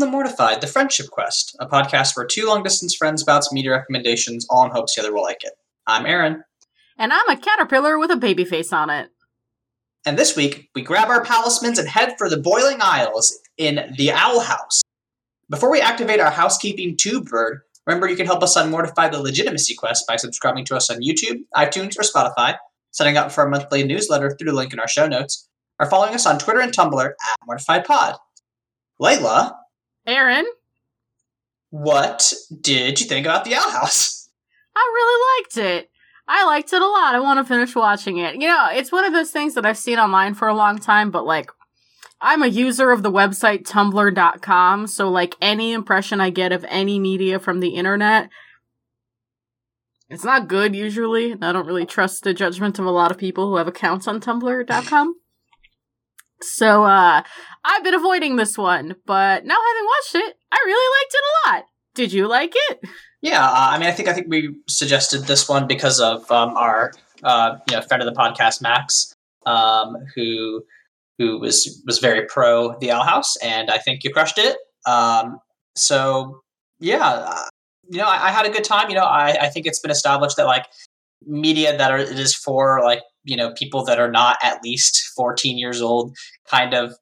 Welcome to Mortified, the Friendship Quest, a podcast where two long distance friends bounce media recommendations, all in hopes the other will like it. I'm Aaron. And I'm a caterpillar with a baby face on it. And this week, we grab our palismans and head for the Boiling Isles in the Owl House. Before we activate our housekeeping tube bird, remember you can help us on Mortify the Legitimacy Quest by subscribing to us on YouTube, iTunes, or Spotify, signing up for our monthly newsletter through the link in our show notes, or following us on Twitter and Tumblr at MortifiedPod. Layla, Aaron, what did you think about the Owl House? I really liked it. I liked it a lot. I want to finish watching it. You know, it's one of those things that I've seen online for a long time, but like, I'm a user of the website tumblr.com, so like any impression I get of any media from the internet, it's not good usually. I don't really trust the judgment of a lot of people who have accounts on tumblr.com. So uh I've been avoiding this one, but now having watched it, I really liked it a lot. Did you like it? Yeah, uh, I mean, I think I think we suggested this one because of um, our uh, you know friend of the podcast, Max, um, who who was was very pro the Owl House, and I think you crushed it. Um, so yeah, you know, I, I, had a good time. You know, I, I think it's been established that like media that are, it is for like you know people that are not at least 14 years old kind of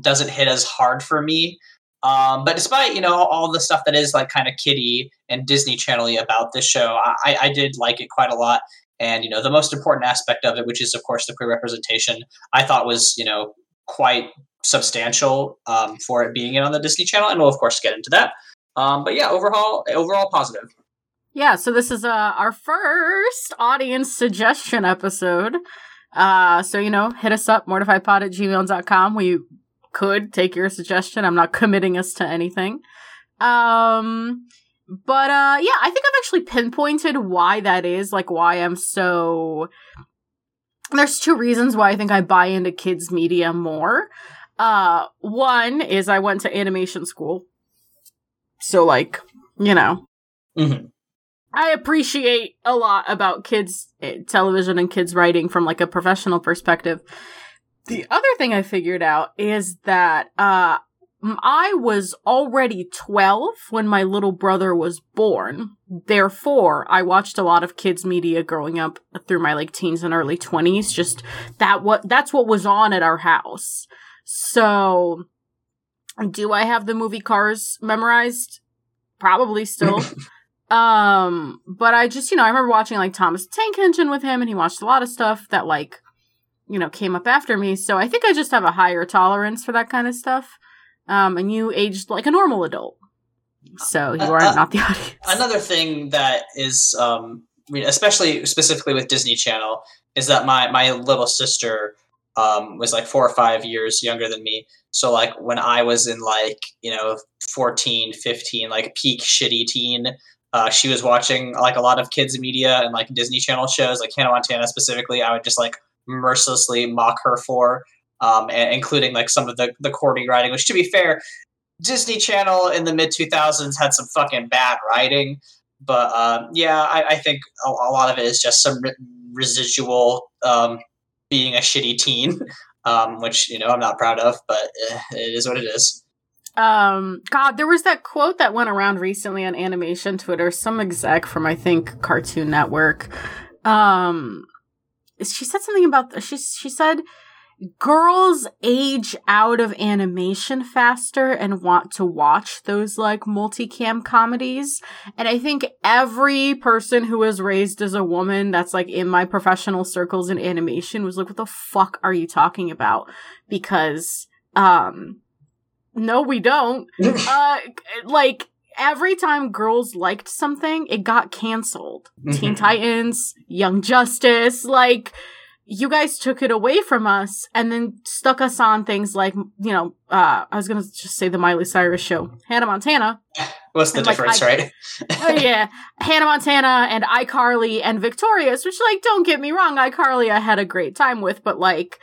doesn't hit as hard for me. Um, but despite you know all the stuff that is like kind of kiddie and disney channel about this show I, I did like it quite a lot. And you know the most important aspect of it which is of course the queer representation i thought was you know quite substantial um, for it being on the disney channel and we'll of course get into that. Um, but yeah overall overall positive yeah, so this is uh, our first audience suggestion episode. Uh, so, you know, hit us up, mortifiedpod at gmail.com. We could take your suggestion. I'm not committing us to anything. Um, but uh, yeah, I think I've actually pinpointed why that is, like why I'm so. There's two reasons why I think I buy into kids' media more. Uh, one is I went to animation school. So, like, you know, Mm-hmm. I appreciate a lot about kids eh, television and kids writing from like a professional perspective. The other thing I figured out is that uh I was already 12 when my little brother was born. Therefore, I watched a lot of kids media growing up through my like teens and early 20s. Just that what that's what was on at our house. So, do I have the movie Cars memorized? Probably still. Um, but I just, you know, I remember watching like Thomas Tank Engine with him and he watched a lot of stuff that like, you know, came up after me. So I think I just have a higher tolerance for that kind of stuff. Um, and you aged like a normal adult. So you are uh, not the audience. Another thing that is, um, I mean, especially specifically with Disney Channel, is that my my little sister um, was like four or five years younger than me. So like when I was in like you know 14, 15, like peak shitty teen, uh, she was watching like a lot of kids media and like Disney Channel shows, like Hannah Montana specifically. I would just like mercilessly mock her for, um, and including like some of the the corny writing. Which, to be fair, Disney Channel in the mid two thousands had some fucking bad writing. But uh, yeah, I, I think a, a, lot of it is just some re- residual um, being a shitty teen, um, which you know I'm not proud of, but eh, it is what it is um god there was that quote that went around recently on animation twitter some exec from i think cartoon network. Um she said something about she she said girls age out of animation faster and want to watch those like multicam comedies. And i think every person who was raised as a woman that's like in my professional circles in animation was like what the fuck are you talking about? Because um no, we don't. uh, like every time girls liked something, it got canceled. Mm-hmm. Teen Titans, Young Justice, like you guys took it away from us and then stuck us on things like, you know, uh, I was gonna just say the Miley Cyrus show, Hannah Montana. What's the and, difference, like, right? oh yeah, Hannah Montana and iCarly and Victorious, which like, don't get me wrong, iCarly I had a great time with, but like,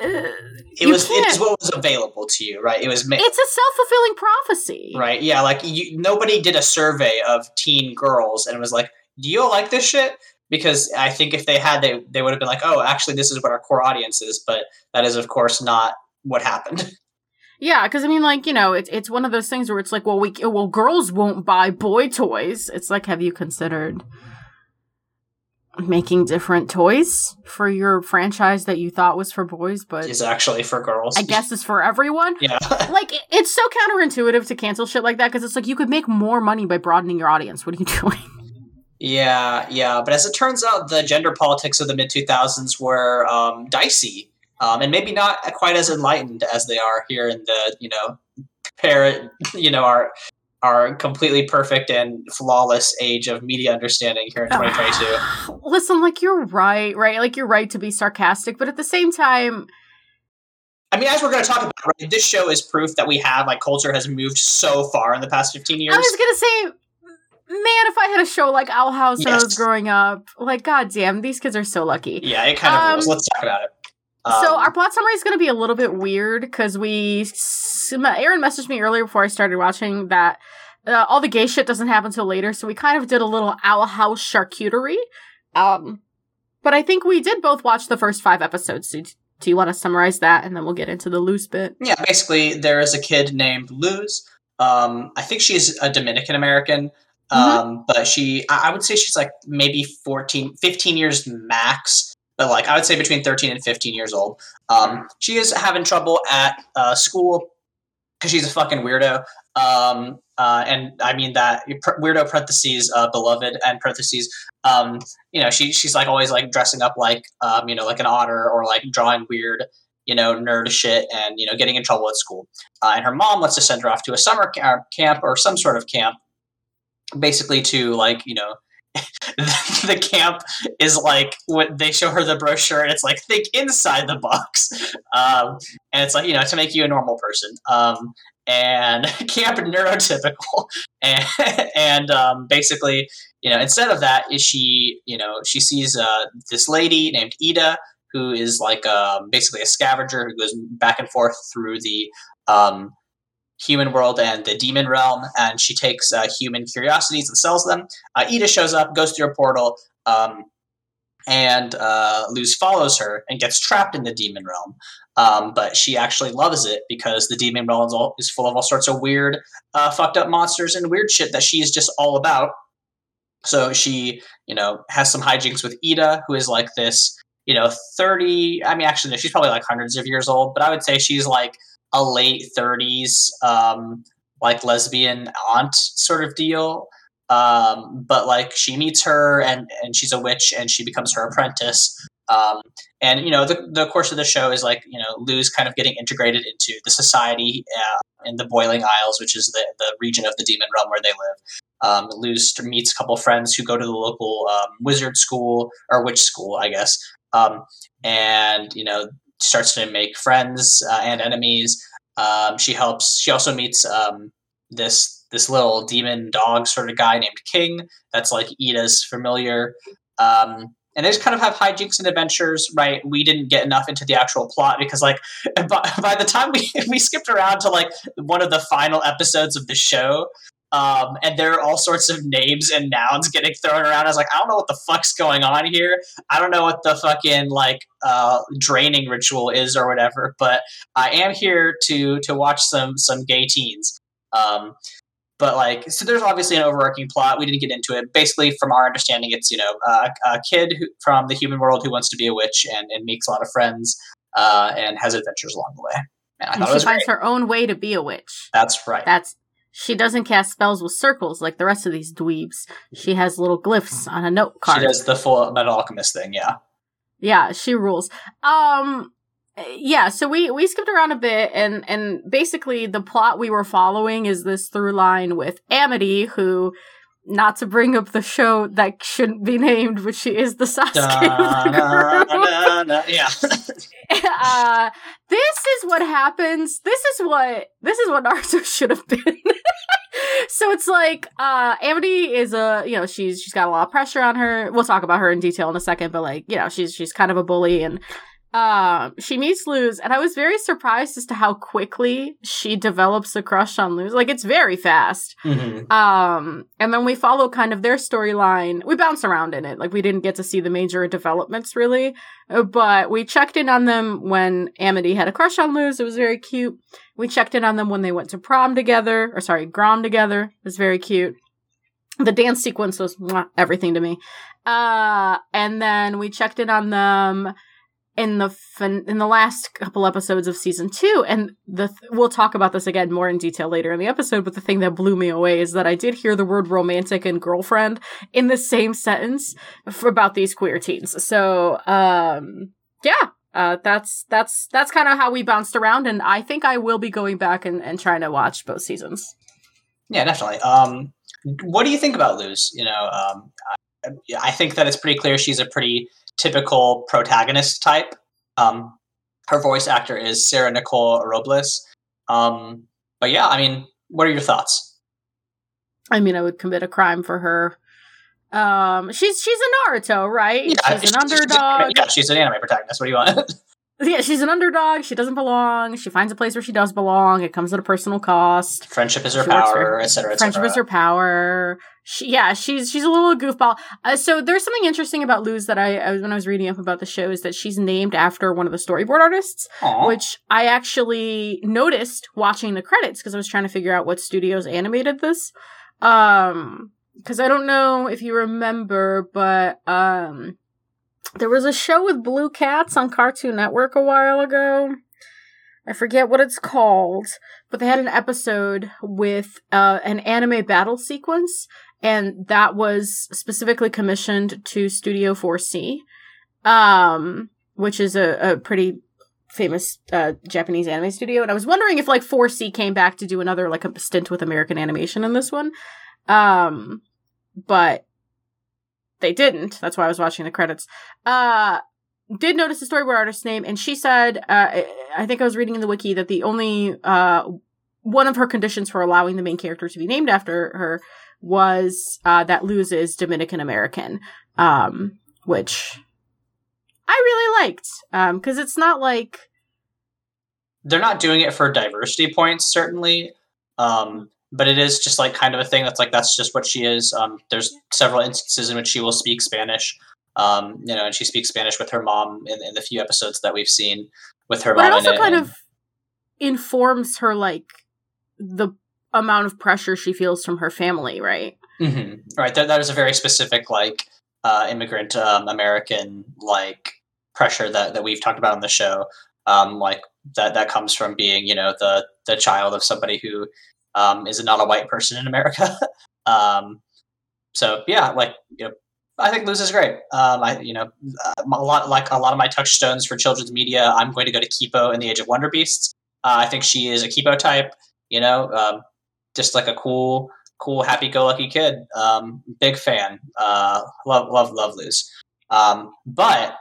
it was it is what was available to you, right? It was ma- it's a self fulfilling prophecy, right? Yeah, like you, nobody did a survey of teen girls and was like, "Do you all like this shit?" Because I think if they had, they they would have been like, "Oh, actually, this is what our core audience is." But that is, of course, not what happened. Yeah, because I mean, like you know, it's it's one of those things where it's like, well, we well, girls won't buy boy toys. It's like, have you considered making different toys for your franchise that you thought was for boys, but Is actually for girls. I guess is for everyone? Yeah. Like it- it's so counterintuitive to cancel shit like that because it's like you could make more money by broadening your audience. What are you doing? Yeah, yeah. But as it turns out, the gender politics of the mid 2000s were um, dicey um, and maybe not quite as enlightened as they are here in the, you know, parrot, you know, our our completely perfect and flawless age of media understanding here in 2022. Listen, like you're right, right? Like you're right to be sarcastic, but at the same time, I mean, as we're going to talk about, right, this show is proof that we have like culture has moved so far in the past 15 years. I was gonna say, man, if I had a show like Owl House when I was growing up, like goddamn, these kids are so lucky. yeah, it kind of Um, rules. Let's talk about it. So Um, our plot summary is going to be a little bit weird because we Aaron messaged me earlier before I started watching that uh, all the gay shit doesn't happen until later, so we kind of did a little owl house charcuterie. Um, but I think we did both watch the first five episodes. So do you want to summarize that, and then we'll get into the Luz bit? Yeah, basically, there is a kid named Luz. Um, I think she's a Dominican American, um, but she, I I would say she's like maybe 14, 15 years max, but like I would say between 13 and 15 years old. Um, she is having trouble at uh, school because she's a fucking weirdo. Um, uh, and I mean that weirdo parentheses, uh, beloved and parentheses. Um, you know, she she's like always like dressing up like um, you know, like an otter or like drawing weird you know, nerd shit and, you know, getting in trouble at school. Uh, and her mom wants to send her off to a summer ca- camp or some sort of camp, basically to, like, you know, the camp is like what they show her the brochure and it's like think inside the box. Um, and it's like you know to make you a normal person. Um, and camp neurotypical. And, and um, basically you know instead of that is she you know she sees uh, this lady named Eda who is like um, basically a scavenger who goes back and forth through the um, human world and the demon realm, and she takes uh, human curiosities and sells them. Uh, Eda shows up, goes through a portal, um, and uh, Luz follows her and gets trapped in the demon realm. Um, but she actually loves it because the demon realm is, all, is full of all sorts of weird, uh, fucked up monsters and weird shit that she is just all about. So she, you know, has some hijinks with Eda, who is like this you know, 30, I mean, actually, no, she's probably like hundreds of years old, but I would say she's like a late 30s, um, like lesbian aunt sort of deal. Um, but like she meets her and, and she's a witch and she becomes her apprentice. Um, and, you know, the, the course of the show is like, you know, Luz kind of getting integrated into the society uh, in the Boiling Isles, which is the, the region of the demon realm where they live. Um, meets a couple friends who go to the local um, wizard school or witch school, I guess um, and you know starts to make friends uh, and enemies. Um, she helps. She also meets um, this this little demon dog sort of guy named King. That's like Eda's familiar. Um, and they just kind of have hijinks and adventures, right? We didn't get enough into the actual plot because, like, by, by the time we we skipped around to like one of the final episodes of the show, um, and there are all sorts of names and nouns getting thrown around. I was like, I don't know what the fuck's going on here. I don't know what the fucking like uh, draining ritual is or whatever. But I am here to to watch some some gay teens. Um, but like, so there's obviously an overarching plot. We didn't get into it. Basically, from our understanding, it's you know uh, a kid who, from the human world who wants to be a witch and, and makes a lot of friends uh, and has adventures along the way. And I And thought it she was finds great. her own way to be a witch. That's right. That's she doesn't cast spells with circles like the rest of these dweebs. She has little glyphs on a note card. She does the Fullmetal Alchemist thing. Yeah. Yeah, she rules. Um yeah, so we we skipped around a bit and and basically the plot we were following is this through line with Amity who not to bring up the show that shouldn't be named, but she is the Sasuke of the. Yeah. uh, this is what happens. This is what this is what Naruto should have been. so it's like uh Amity is a you know she's she's got a lot of pressure on her. We'll talk about her in detail in a second, but like you know she's she's kind of a bully and um, she meets Luz, and I was very surprised as to how quickly she develops a crush on Luz. Like it's very fast. Mm-hmm. Um, and then we follow kind of their storyline. We bounce around in it. Like we didn't get to see the major developments really, uh, but we checked in on them when Amity had a crush on Luz. It was very cute. We checked in on them when they went to prom together, or sorry, Grom together. It was very cute. The dance sequence was mwah, everything to me. Uh, and then we checked in on them in the fin- in the last couple episodes of season two, and the th- we'll talk about this again more in detail later in the episode. But the thing that blew me away is that I did hear the word romantic and girlfriend in the same sentence for about these queer teens. So, um, yeah, uh, that's that's that's kind of how we bounced around, and I think I will be going back and, and trying to watch both seasons. Yeah, definitely. Um, what do you think about Luz? You know, um, I, I think that it's pretty clear she's a pretty typical protagonist type. Um, her voice actor is Sarah Nicole Robles. Um, but yeah, I mean, what are your thoughts? I mean, I would commit a crime for her. Um, she's she's a Naruto, right? Yeah, she's an underdog. yeah, she's an anime protagonist. What do you want? Yeah, she's an underdog. She doesn't belong. She finds a place where she does belong. It comes at a personal cost. Friendship is her She power, etc. Et Friendship is her power. She, yeah, she's she's a little goofball. Uh, so there's something interesting about Luz that I, I was when I was reading up about the show is that she's named after one of the storyboard artists, Aw. which I actually noticed watching the credits because I was trying to figure out what studios animated this. Um, because I don't know if you remember, but um, there was a show with blue cats on Cartoon Network a while ago. I forget what it's called, but they had an episode with uh, an anime battle sequence, and that was specifically commissioned to Studio 4C, um, which is a, a pretty famous uh, Japanese anime studio. And I was wondering if like 4C came back to do another like a stint with American animation in this one, um, but they didn't. That's why I was watching the credits. Uh, did notice the storyboard artist's name, and she said, uh, I think I was reading in the wiki that the only uh, one of her conditions for allowing the main character to be named after her was uh, that Luz is Dominican American, um, which I really liked because it's not like they're not doing it for diversity points, certainly. Um, but it is just like kind of a thing that's like that's just what she is. Um, there's several instances in which she will speak Spanish. Um, you know, and she speaks Spanish with her mom in, in the few episodes that we've seen with her but it also in kind and- of informs her like the amount of pressure she feels from her family, right? Mhm. Right. That, that is a very specific, like, uh, immigrant um, American, like, pressure that, that we've talked about on the show. Um, like, that, that comes from being, you know, the, the child of somebody who um, is not a white person in America. um, so, yeah, like, you know, I think Luz is great. Um, I, you know, uh, a lot like a lot of my touchstones for children's media. I'm going to go to Kipo in the Age of Wonder Beasts. Uh, I think she is a Kipo type. You know, um, just like a cool, cool, happy-go-lucky kid. Um, big fan. Uh, love, love, love Luz. Um, but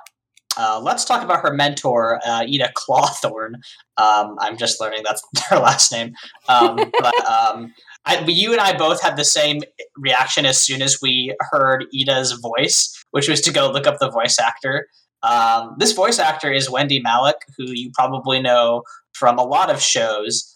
uh, let's talk about her mentor, uh, Eda Clawthorne. Um, I'm just learning that's her last name. Um, but um, I, you and I both had the same reaction as soon as we heard Eda's voice, which was to go look up the voice actor. Um, this voice actor is Wendy Malick, who you probably know from a lot of shows.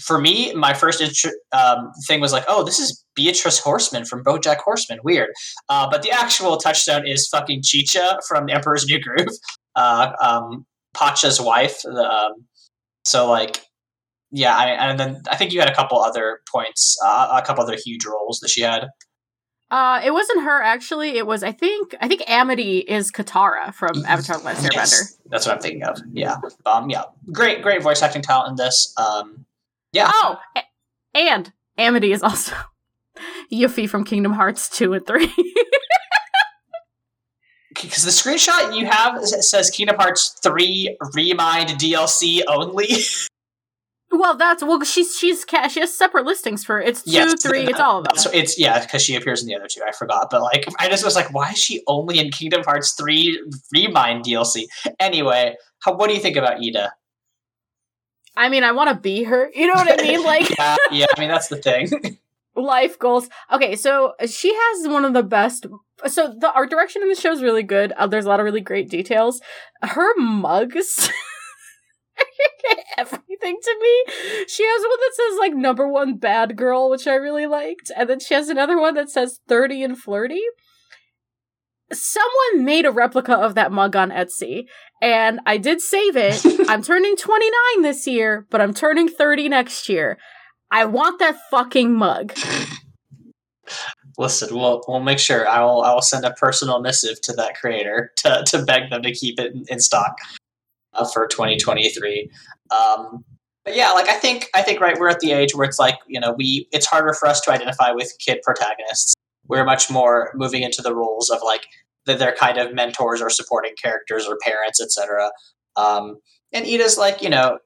For me, my first intro- um, thing was like, oh, this is Beatrice Horseman from BoJack Horseman. Weird. Uh, but the actual touchstone is fucking Chicha from The Emperor's New Groove, uh, um, Pacha's wife. The, um, so like, yeah, I, and then I think you had a couple other points, uh, a couple other huge roles that she had. Uh, it wasn't her actually. It was I think I think Amity is Katara from Avatar: The Last Airbender. Yes, that's what I'm thinking of. Yeah, um, yeah, great, great voice acting talent in this. Um, yeah, Oh, a- and Amity is also Yuffie from Kingdom Hearts two and three. because the screenshot you have says Kingdom Hearts three Re Mind DLC only. well, that's well. She's she's she has separate listings for it's two, Yes, three. It's all of them. So it's yeah, because she appears in the other two. I forgot, but like I just was like, why is she only in Kingdom Hearts three Re Mind DLC? Anyway, how, what do you think about Eda? I mean, I want to be her. You know what I mean? Like, yeah, yeah, I mean that's the thing. life goals. Okay, so she has one of the best. So the art direction in the show is really good. Uh, there's a lot of really great details. Her mugs. everything to me. She has one that says like number one bad girl, which I really liked, and then she has another one that says 30 and flirty. Someone made a replica of that mug on Etsy, and I did save it. I'm turning 29 this year, but I'm turning 30 next year. I want that fucking mug. Listen, we'll we'll make sure. I will I will send a personal missive to that creator to, to beg them to keep it in, in stock uh, for 2023. Um, but yeah, like I think I think right we're at the age where it's like you know we it's harder for us to identify with kid protagonists. We're much more moving into the roles of like that they're kind of mentors or supporting characters or parents, etc. Um, and Eda's like you know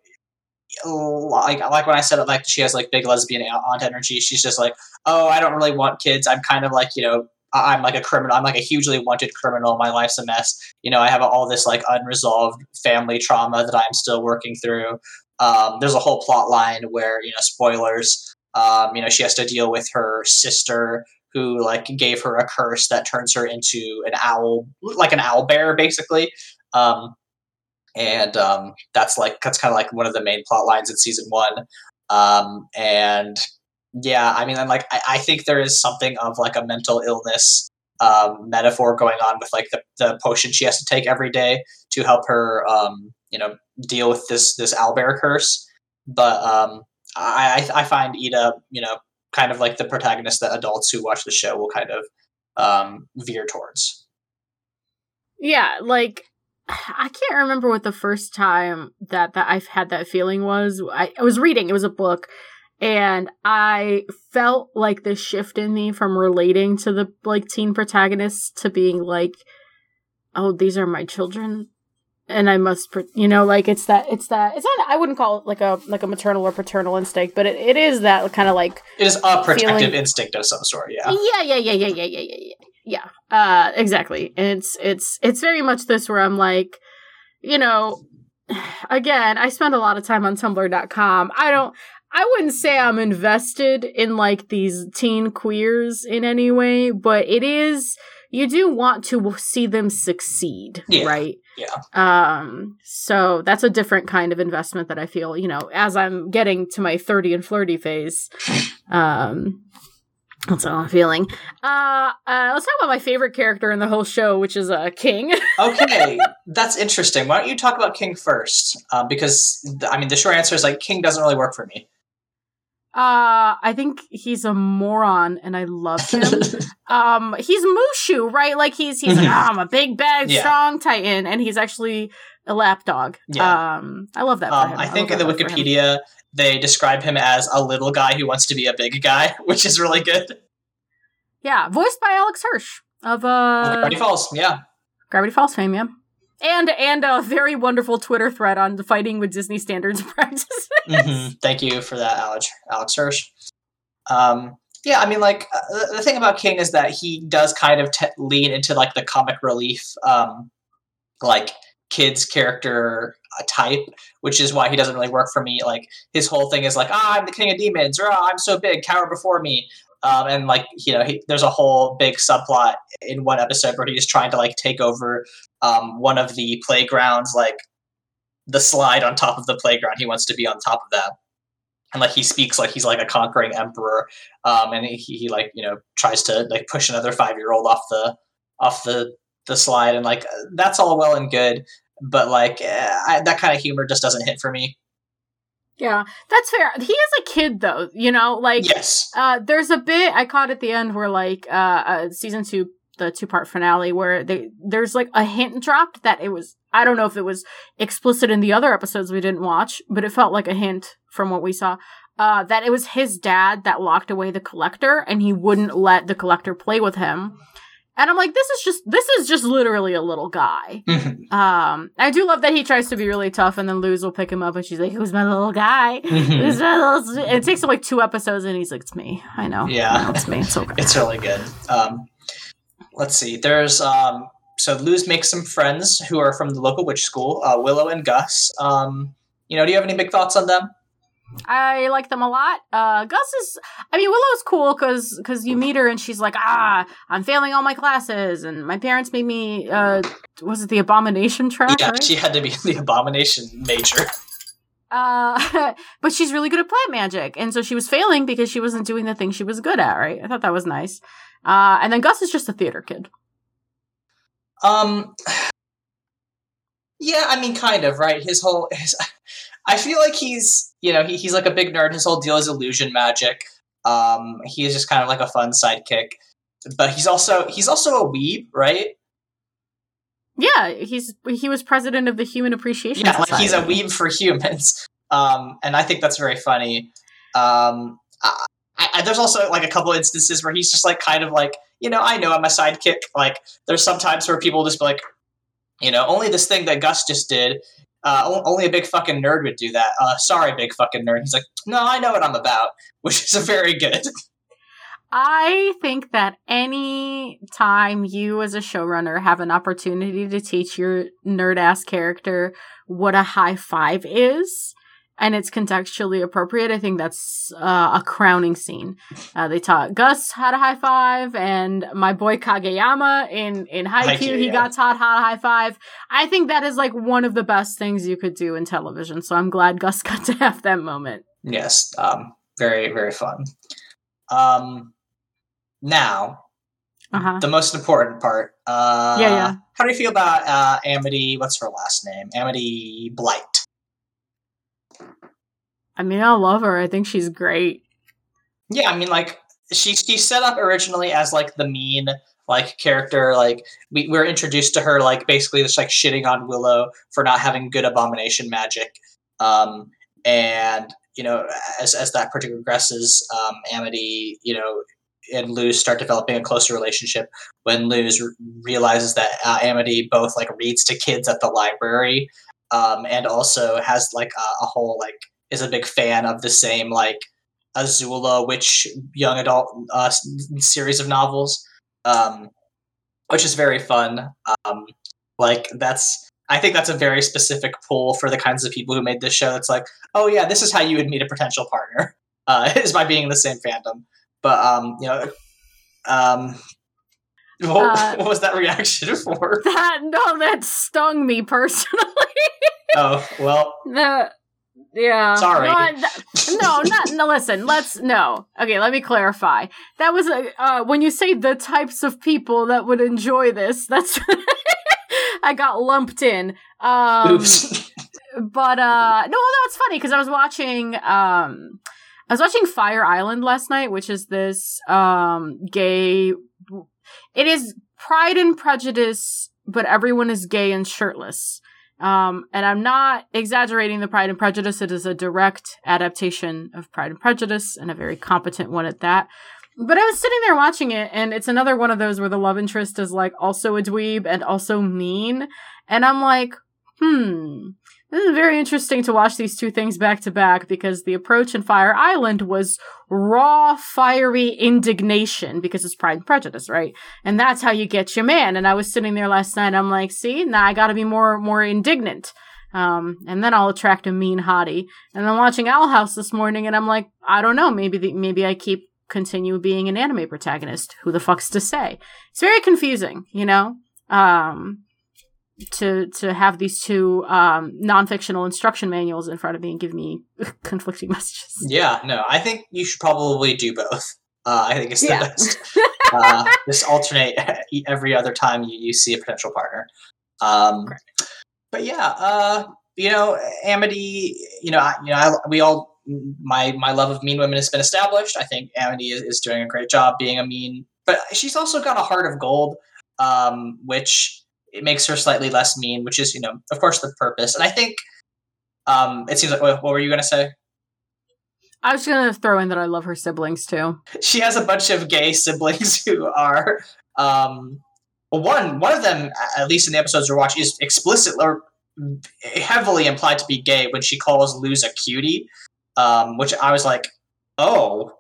like like when I said it, like she has like big lesbian aunt energy. She's just like, oh, I don't really want kids. I'm kind of like you know, I'm like a criminal. I'm like a hugely wanted criminal. My life's a mess. You know, I have all this like unresolved family trauma that I'm still working through. Um, there's a whole plot line where you know, spoilers. Um, you know, she has to deal with her sister who like gave her a curse that turns her into an owl, like an owl bear, basically. Um, and um, that's like that's kind of like one of the main plot lines in season one. Um, and yeah, I mean, I'm like I, I, think there is something of like a mental illness um, metaphor going on with like the, the potion she has to take every day to help her, um, you know, deal with this this owlbear curse. But um, I I find Eda, you know, kind of like the protagonist that adults who watch the show will kind of um, veer towards. Yeah, like I can't remember what the first time that that I've had that feeling was. I, I was reading; it was a book, and I felt like the shift in me from relating to the like teen protagonists to being like, "Oh, these are my children." And I must, you know, like it's that, it's that, it's not, I wouldn't call it like a, like a maternal or paternal instinct, but it, it is that kind of like. It is a protective feeling. instinct of some sort, yeah. Yeah, yeah, yeah, yeah, yeah, yeah, yeah, yeah yeah uh exactly and it's it's it's very much this where i'm like you know again i spend a lot of time on tumblr.com i don't i wouldn't say i'm invested in like these teen queers in any way but it is you do want to see them succeed yeah. right yeah um so that's a different kind of investment that i feel you know as i'm getting to my 30 and flirty phase um that's how I'm feeling. Uh, uh, let's talk about my favorite character in the whole show, which is uh, King. okay, that's interesting. Why don't you talk about King first? Uh, because I mean, the short answer is like King doesn't really work for me. Uh, I think he's a moron, and I love him. um, he's Mushu, right? Like he's he's like, oh, I'm a big, bad, yeah. strong Titan, and he's actually a lapdog. Yeah. Um, I love that. Um, I think I in the Wikipedia they describe him as a little guy who wants to be a big guy, which is really good. Yeah, voiced by Alex Hirsch of uh Gravity Falls, yeah. Gravity Falls fame, yeah. And and a very wonderful Twitter thread on fighting with Disney standards practices. mm-hmm. Thank you for that, Alex Alex Hirsch. Um, yeah, I mean, like uh, the thing about King is that he does kind of t- lean into like the comic relief, um, like kids character uh, type, which is why he doesn't really work for me. Like his whole thing is like, ah, I'm the king of demons, or oh, I'm so big, cower before me. Um, and like you know, he, there's a whole big subplot in one episode where he's trying to like take over um, one of the playgrounds, like the slide on top of the playground. He wants to be on top of that, and like he speaks like he's like a conquering emperor. Um, and he, he like you know tries to like push another five year old off the off the the slide, and like that's all well and good but like eh, I, that kind of humor just doesn't hit for me. Yeah, that's fair. He is a kid though, you know, like yes. Uh, there's a bit I caught at the end where like uh, uh season two, the two part finale, where they there's like a hint dropped that it was I don't know if it was explicit in the other episodes we didn't watch, but it felt like a hint from what we saw. Uh, that it was his dad that locked away the collector and he wouldn't let the collector play with him. And I'm like, this is just this is just literally a little guy. Mm-hmm. Um, I do love that he tries to be really tough, and then Luz will pick him up, and she's like, "Who's my little guy? Mm-hmm. Who's my little?" it takes him like two episodes, and he's like, "It's me. I know. Yeah, know it's me. It's okay. it's really good." Um, let's see. There's um, so Luz makes some friends who are from the local witch school, uh, Willow and Gus. Um, you know, do you have any big thoughts on them? I like them a lot. Uh, Gus is, I mean, Willow's cool because because you meet her and she's like, ah, I'm failing all my classes, and my parents made me. Uh, was it the Abomination track? Yeah, right? she had to be the Abomination major. Uh, but she's really good at plant magic, and so she was failing because she wasn't doing the thing she was good at. Right? I thought that was nice. Uh, and then Gus is just a theater kid. Um, yeah, I mean, kind of right. His whole, his, I feel like he's, you know, he, he's like a big nerd. His whole deal is illusion magic. Um, he is just kind of like a fun sidekick, but he's also he's also a weeb, right? Yeah, he's he was president of the Human Appreciation. Yeah, like he's a weeb for humans. Um, and I think that's very funny. Um, I, I, there's also like a couple instances where he's just like kind of like, you know, I know I'm a sidekick. Like there's some times where people just be like, you know, only this thing that Gus just did. Uh, only a big fucking nerd would do that. Uh, sorry, big fucking nerd. He's like, no, I know what I'm about, which is a very good. I think that any time you as a showrunner have an opportunity to teach your nerd ass character what a high five is, and it's contextually appropriate, I think that's uh, a crowning scene. Uh, they taught Gus how to high five, and my boy Kageyama in in Haikyuu, Haikyuu, he yeah. got taught how to high five. I think that is like one of the best things you could do in television. So I'm glad Gus got to have that moment. yes, um, very very fun. Um, now Uh huh. the most important part. Uh, Yeah, yeah. How do you feel about uh, Amity? What's her last name? Amity Blight. I mean, I love her. I think she's great. Yeah, I mean, like she she's set up originally as like the mean like character. Like we we're introduced to her like basically just like shitting on Willow for not having good abomination magic. Um, and you know, as as that particular progresses, um, Amity, you know, and Luz start developing a closer relationship. When Luz r- realizes that uh, Amity both like reads to kids at the library, um, and also has like a, a whole like is a big fan of the same like Azura witch young adult uh, series of novels, um, which is very fun. Um, like that's I think that's a very specific pull for the kinds of people who made this show. It's like, oh yeah, this is how you would meet a potential partner uh, is by being in the same fandom. But um, you know, um, what, Uh, what was that reaction for? That no, that stung me personally. oh well, the yeah. Sorry. No, not no. Listen, let's no. Okay, let me clarify. That was a uh, when you say the types of people that would enjoy this. That's I got lumped in. Um, oops. but uh no no it's funny because i was watching um i was watching fire island last night which is this um gay it is pride and prejudice but everyone is gay and shirtless um and i'm not exaggerating the pride and prejudice it is a direct adaptation of pride and prejudice and a very competent one at that but I was sitting there watching it, and it's another one of those where the love interest is like also a dweeb and also mean. And I'm like, hmm, this is very interesting to watch these two things back to back because the approach in Fire Island was raw, fiery indignation because it's Pride and Prejudice, right? And that's how you get your man. And I was sitting there last night, I'm like, see, now I gotta be more, more indignant. Um, and then I'll attract a mean hottie. And I'm watching Owl House this morning, and I'm like, I don't know, maybe the, maybe I keep continue being an anime protagonist. Who the fuck's to say? It's very confusing, you know. Um, to to have these two um, non-fictional instruction manuals in front of me and give me conflicting messages. Yeah, no, I think you should probably do both. Uh, I think it's the Yeah. best. uh, just alternate every other time you, you see a potential partner. Um, but yeah, uh, you know, Amity, you know, I, you know, I, we all my my love of mean women has been established. I think Amity is, is doing a great job being a mean, but she's also got a heart of gold, um, which it makes her slightly less mean, which is you know, of course, the purpose. And I think um, it seems like what, what were you going to say? I was gonna throw in that I love her siblings too. she has a bunch of gay siblings who are um one one of them at least in the episodes we're watching is explicit or heavily implied to be gay when she calls Luz a cutie um which i was like oh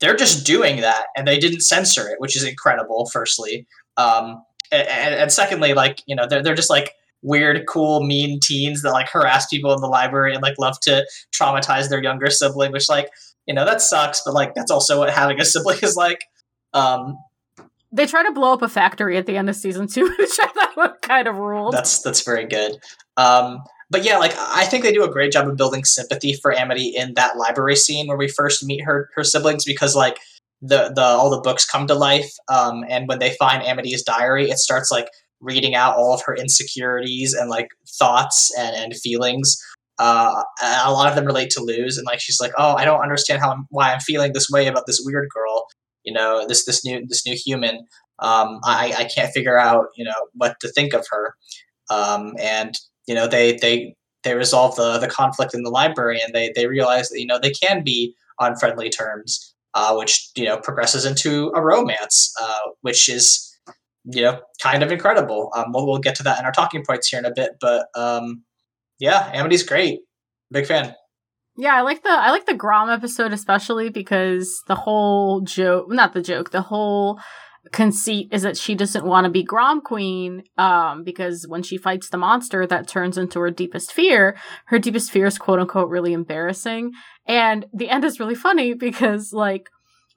they're just doing that and they didn't censor it which is incredible firstly um and, and secondly like you know they're, they're just like weird, cool, mean teens that like harass people in the library and like love to traumatize their younger sibling, which like you know that sucks, but like that's also what having a sibling is like. Um, they try to blow up a factory at the end of season two, which I thought was kind of ruled. That's that's very good. Um, but yeah, like I think they do a great job of building sympathy for Amity in that library scene where we first meet her her siblings because like the the all the books come to life, um, and when they find Amity's diary, it starts like reading out all of her insecurities and like thoughts and, and feelings. Uh, a lot of them relate to Luz, and like she's like, "Oh, I don't understand how I'm, why I'm feeling this way about this weird girl." You know, this this new this new human. Um, I I can't figure out you know what to think of her. Um, and you know they they they resolve the the conflict in the library, and they they realize that you know they can be on friendly terms, uh, which you know progresses into a romance, uh, which is you know, kind of incredible. Um, we'll, we'll get to that in our talking points here in a bit, but um, yeah, Amity's great. Big fan. Yeah, I like the I like the Grom episode especially because the whole joke, not the joke, the whole conceit is that she doesn't want to be Grom Queen um, because when she fights the monster that turns into her deepest fear, her deepest fear is quote unquote really embarrassing. And the end is really funny because like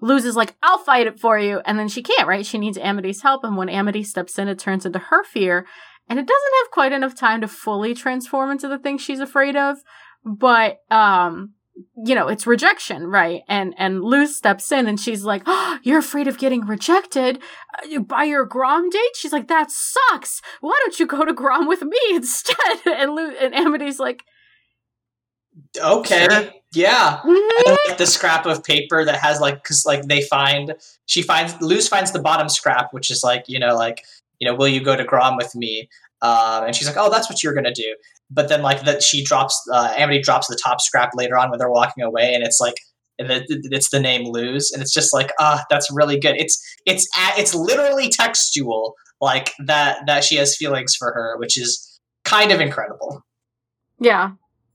Luz is like, I'll fight it for you. And then she can't, right? She needs Amity's help. And when Amity steps in, it turns into her fear. And it doesn't have quite enough time to fully transform into the thing she's afraid of. But, um, you know, it's rejection, right? And, and Luz steps in and she's like, oh, you're afraid of getting rejected uh, by your Grom date? She's like, that sucks. Why don't you go to Grom with me instead? And Luz, and Amity's like, okay. Sure yeah, mm-hmm. like the scrap of paper that has like because like they find she finds Luz finds the bottom scrap, which is like you know like you know will you go to Grom with me? Um, and she's like, oh, that's what you're gonna do. But then like that she drops uh, Amity drops the top scrap later on when they're walking away, and it's like and it's the name Luz, and it's just like ah, uh, that's really good. It's it's it's literally textual like that that she has feelings for her, which is kind of incredible. Yeah,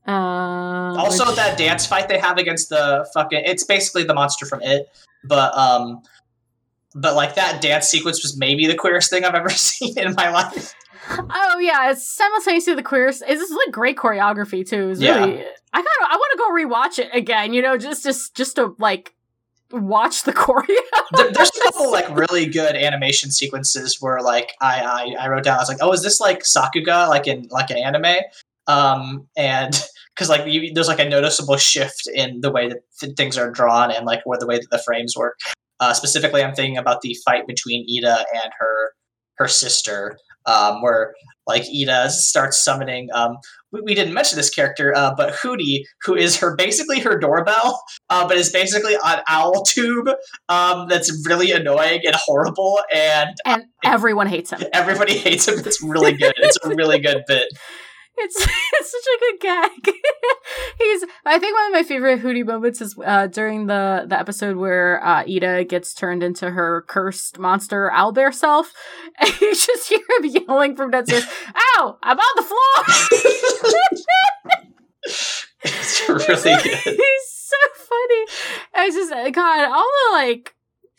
uh, also, which... that dance fight they have against the fucking it's basically the monster from it, but um, but like that dance sequence was maybe the queerest thing I've ever seen in my life. Oh yeah, it's simultaneously the queerest. It's like great choreography too. It's really, yeah. I kind of I want to go rewatch it again. You know, just just just to like watch the choreo. there, there's a couple like really good animation sequences where like I, I I wrote down I was like, oh, is this like Sakuga like in like an anime? Um, and because like you, there's like a noticeable shift in the way that th- things are drawn and like where the way that the frames work. Uh, specifically, I'm thinking about the fight between Eda and her her sister, um, where like Eda starts summoning. Um, we, we, didn't mention this character, uh, but Hooty, who is her basically her doorbell, uh, but is basically an owl tube um, that's really annoying and horrible, and and everyone hates him. Everybody hates him. It's really good. It's a really good bit. It's it's such a good gag. He's I think one of my favorite Hooty moments is uh, during the the episode where uh, Eda gets turned into her cursed monster owlbear self, and you just hear him yelling from downstairs, "Ow! I'm on the floor!" it's really good. He's so funny. I just God, all the like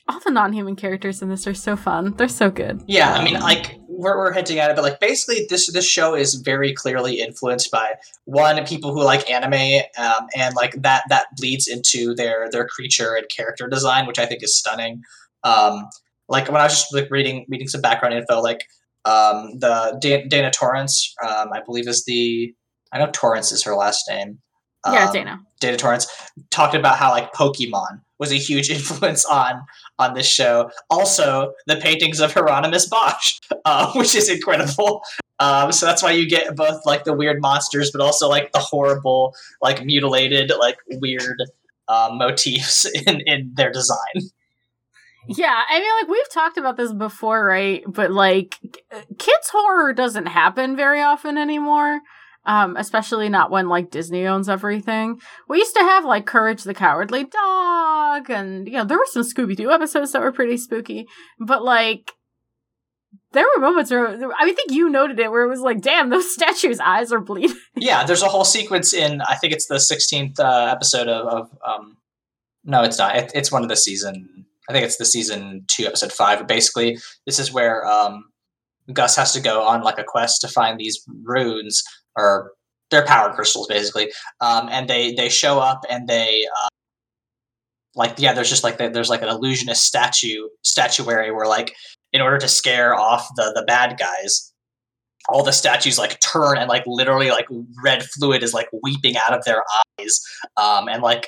all the non-human characters in this are so fun. They're so good. Yeah, I mean, like we're, we're hinting at it, but like basically, this this show is very clearly influenced by one people who like anime, um, and like that that bleeds into their their creature and character design, which I think is stunning. Um, like when I was just like reading reading some background info, like um, the Dana Terrace, um, I believe is the I know Terrace is her last name. Yeah, um, Dana. Dana Terrace talked about how like Pokemon was a huge influence on on this show. Also, the paintings of Hieronymus Bosch, uh, which is incredible. Um, so that's why you get both like the weird monsters, but also like the horrible, like mutilated, like weird uh, motifs in in their design. Yeah, I mean, like we've talked about this before, right? But like, kids horror doesn't happen very often anymore um, especially not when like Disney owns everything. We used to have like Courage the Cowardly Dog, and you know there were some Scooby Doo episodes that were pretty spooky, but like there were moments where I, think you noted it where it was like, damn, those statues' eyes are bleeding. yeah, there's a whole sequence in I think it's the 16th uh, episode of, of um, no, it's not. It, it's one of the season. I think it's the season two, episode five. Basically, this is where um, Gus has to go on like a quest to find these runes or they're power crystals basically, um, and they they show up and they uh, like yeah, there's just like there's like an illusionist statue statuary where like in order to scare off the the bad guys, all the statues like turn and like literally like red fluid is like weeping out of their eyes, um, and like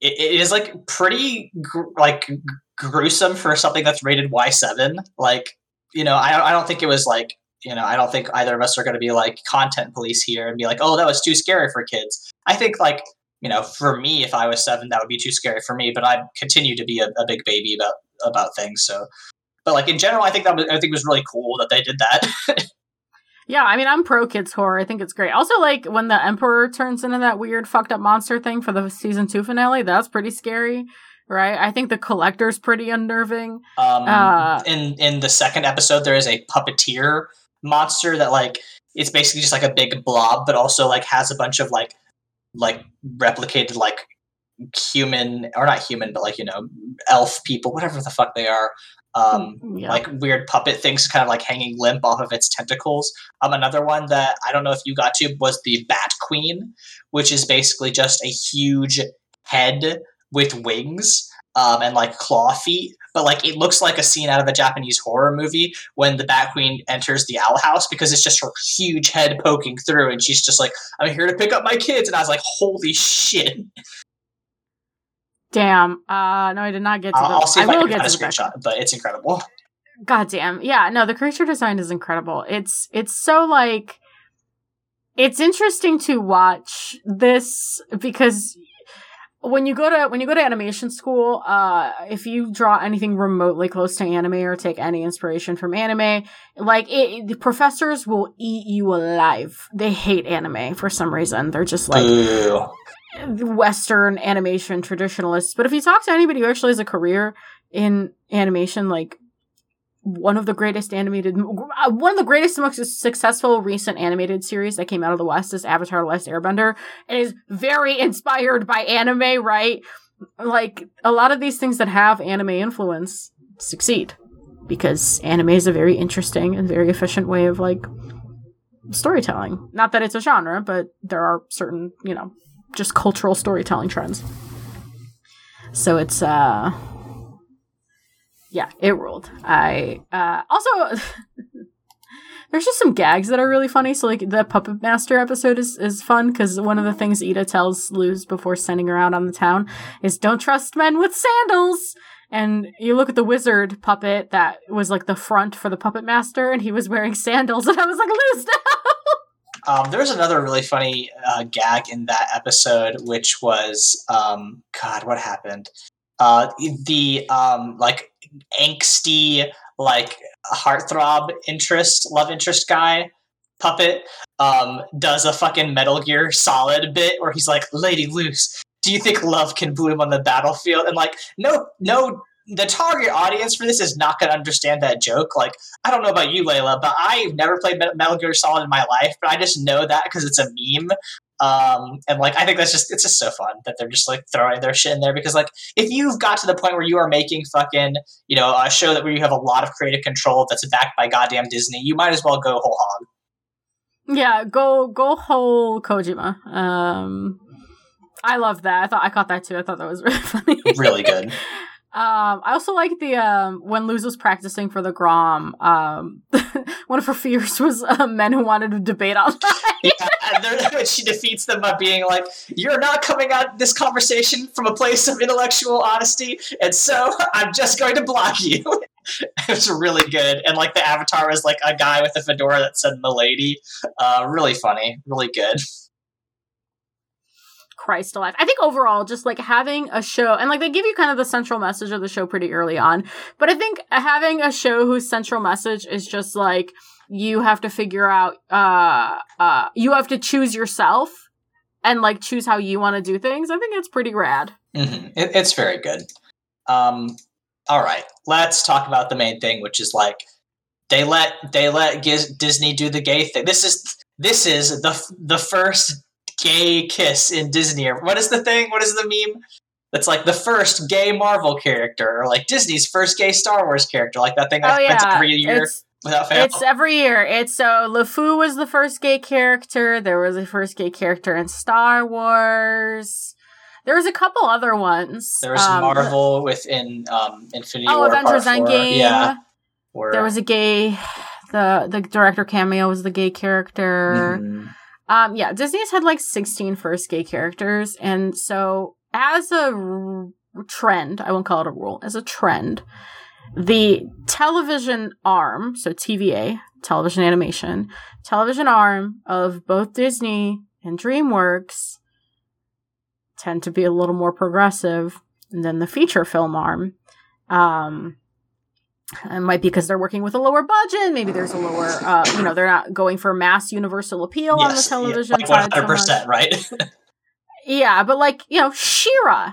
it, it is like pretty gr- like gruesome for something that's rated Y seven. Like you know, I I don't think it was like you know, I don't think either of us are going to be like content police here and be like, oh, that was too scary for kids. I think like you know, for me, if I was seven, that would be too scary for me. But I continue to be a, a big baby about about things. So, but like in general, I think that was, I think it was really cool that they did that. yeah, I mean, I'm pro kids horror. I think it's great. Also, like when the Emperor turns into that weird fucked up monster thing for the season two finale, that's pretty scary. Right, I think the collector's pretty unnerving. Um, uh, in in the second episode, there is a puppeteer monster that like it's basically just like a big blob, but also like has a bunch of like like replicated like human or not human, but like you know elf people, whatever the fuck they are. Um, mm, yeah. like weird puppet things, kind of like hanging limp off of its tentacles. Um, another one that I don't know if you got to was the Bat Queen, which is basically just a huge head with wings um, and like claw feet. But like it looks like a scene out of a Japanese horror movie when the Bat Queen enters the owl house because it's just her huge head poking through, and she's just like, "I'm here to pick up my kids," and I was like, "Holy shit!" Damn. Uh, no, I did not get to. The, I'll see if I, I will get to the screenshot, but it's incredible. God damn. Yeah. No, the creature design is incredible. It's it's so like it's interesting to watch this because when you go to when you go to animation school uh if you draw anything remotely close to anime or take any inspiration from anime like it, the professors will eat you alive. They hate anime for some reason. They're just like Ew. western animation traditionalists. But if you talk to anybody who actually has a career in animation like one of the greatest animated, uh, one of the greatest, most successful recent animated series that came out of the West is Avatar: The Last Airbender. It is very inspired by anime, right? Like a lot of these things that have anime influence succeed because anime is a very interesting and very efficient way of like storytelling. Not that it's a genre, but there are certain, you know, just cultural storytelling trends. So it's uh yeah, it ruled. I uh, also there's just some gags that are really funny. So like the puppet master episode is is fun because one of the things Eda tells Luz before sending her out on the town is don't trust men with sandals. And you look at the wizard puppet that was like the front for the puppet master, and he was wearing sandals, and I was like, Luz, no. Um, there was another really funny uh, gag in that episode, which was, um, God, what happened? Uh, the um, like angsty like heartthrob interest, love interest guy puppet um, does a fucking Metal Gear Solid bit where he's like, "Lady Luz, do you think love can bloom on the battlefield?" And like, no, no, the target audience for this is not going to understand that joke. Like, I don't know about you, Layla, but I've never played Metal Gear Solid in my life, but I just know that because it's a meme. Um, and like I think that's just it's just so fun that they're just like throwing their shit in there because like if you've got to the point where you are making fucking you know a show that where you have a lot of creative control that's backed by goddamn Disney, you might as well go whole hog. Yeah, go go whole Kojima. Um, I love that. I thought I caught that too. I thought that was really funny. really good. Um, I also like the um, when Luz was practicing for the Grom. Um, one of her fears was uh, men who wanted to debate online. yeah, she defeats them by being like, "You're not coming at this conversation from a place of intellectual honesty, and so I'm just going to block you." it was really good, and like the avatar was like a guy with a fedora that said "milady." Uh, really funny, really good. Christ alive. I think overall, just like having a show, and like they give you kind of the central message of the show pretty early on, but I think having a show whose central message is just like you have to figure out, uh, uh, you have to choose yourself and like choose how you want to do things. I think it's pretty rad. Mm-hmm. It, it's very good. Um, all right, let's talk about the main thing, which is like they let they let Giz- Disney do the gay thing. This is this is the the first gay kiss in Disney. Or what is the thing? What is the meme? That's like the first gay Marvel character, or like Disney's first gay Star Wars character, like that thing that oh, yeah. every year. It's, It's every year. It's so LeFou was the first gay character. There was a first gay character in Star Wars. There was a couple other ones. there was Um, Marvel within um, Infinity Oh, War. Avengers Part. Endgame. Yeah. Where, There was a gay. The the director cameo was the gay character. Mhm. Um, yeah, Disney's had like 16 first gay characters, and so as a r- trend, I won't call it a rule, as a trend, the television arm, so TVA, television animation, television arm of both Disney and DreamWorks tend to be a little more progressive than the feature film arm. Um, it might be because they're working with a lower budget. Maybe there's a lower, uh, you know, they're not going for mass universal appeal on the Yes, yeah, television like side. so 100%, much. right? Yeah, but like you know, She-Ra,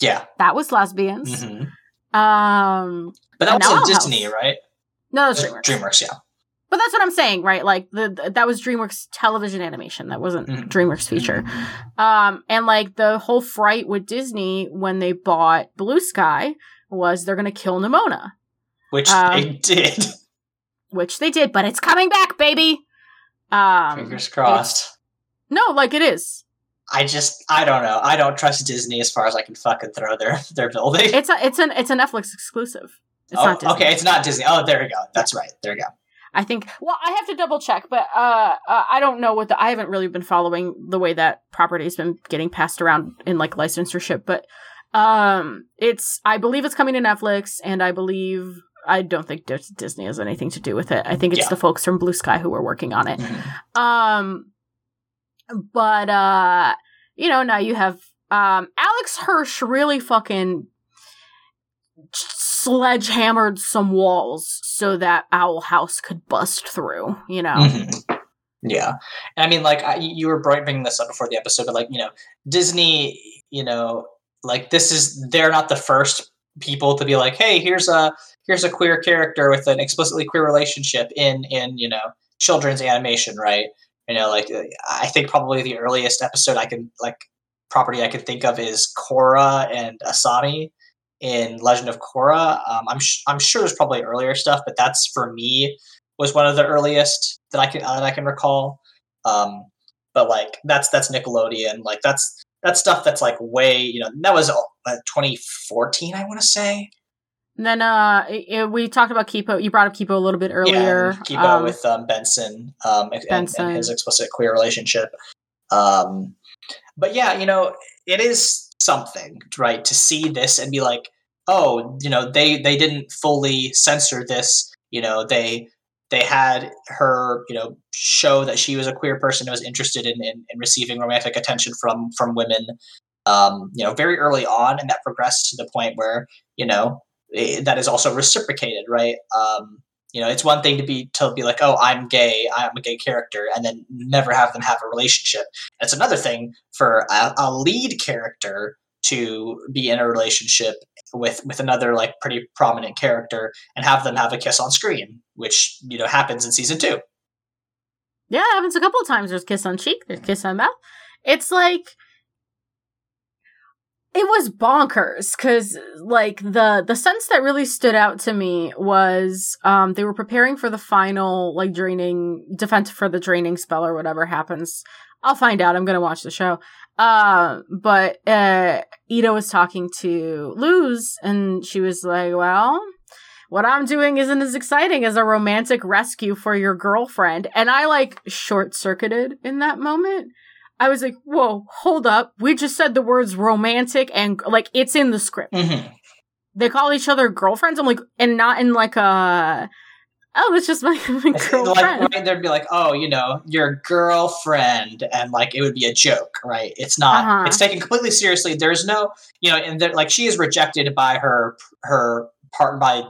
yeah. that was lesbians. Mhm. Um, But that was Disney, House. right? no, that's DreamWorks. DreamWorks, yeah. But that's what I'm saying, right? Like the, the that was DreamWorks television animation. That wasn't Mhm. DreamWorks feature. Um, and like the whole fright with Disney when they bought Blue Sky was they're gonna kill Nimona, Which Um, they did. which they did, but it's coming back, baby. Um, Fingers crossed. no, like it is. I just, I don't know. I don't trust Disney as far as I can fucking throw their their building. It's a it's an it's a Netflix exclusive. It's oh, not Disney. okay, it's not Disney. Oh, there we go. That's right. There we go. I think. Well, I have to double check, but uh, uh, I don't know what the. I haven't really been following the way that property's been getting passed around in like licensure, but um, it's. I believe it's coming to Netflix, and I believe. I don't think Dis- Disney has anything to do with it. I think it's Yeah. the folks from Blue Sky who are working on it. Mhm. Um, but uh, you know, now you have um Alex Hirsch really fucking sledgehammered some walls so that Owl House could bust through. You know, Mhm. Yeah, and I mean, like I, you were bringing this up before the episode, but like you know, Disney, you know, like this is they're not the first people to be like, hey, here's a here's a queer character with an explicitly queer relationship in in you know children's animation, right? You know, like I think probably the earliest episode I can like property I can think of is Korra and Asami in Legend of Korra. Um, I'm sh- I'm sure there's probably earlier stuff, but that's for me was one of the earliest that I can that I can recall. Um, but like that's that's Nickelodeon. Like that's that's stuff that's like way you know that was uh, 2014 I want to say. and then uh, i- i- we talked about Kipo. You brought up Kipo a little bit earlier. Yeah, Kipo Um, with um, Benson, um, and- Benson. and his explicit queer relationship. Um, but yeah, you know, it is something, right, to see this and be like, oh, you know, they they didn't fully censor this. You know, they they had her, you know, show that she was a queer person who was interested in, in, in receiving romantic attention from from women. Um, you know, very early on, and that progressed to the point where you know eh, that is also reciprocated, right? Um, you know, it's one thing to be to be like, oh, I'm gay, I'm a gay character, and then never have them have a relationship. It's another thing for a, a lead character to be in a relationship with with another like pretty prominent character and have them have a kiss on screen, which you know happens in season two. Yeah, it happens a couple of times. There's kiss on cheek, there's kiss on mouth. It's like it was bonkers because like the the sense that really stood out to me was um they were preparing for the final like draining defense for the draining spell or whatever happens. I'll find out. I'm gonna watch the show. Uh, but uh Eda was talking to Luz and she was like, Well, what I'm doing isn't as exciting as a romantic rescue for your girlfriend. And I like short circuited in that moment. I was like, whoa, hold up. We just said the words romantic and like it's in the script. Mm-hmm. They call each other girlfriends. I'm like, and not in like a, oh, it's just my, my girlfriend. Like right, there'd be like, oh, you know, your girlfriend, and like it would be a joke, right? It's not. Uh-huh. It's taken completely seriously. There's no, you know, and like she is rejected by her her part by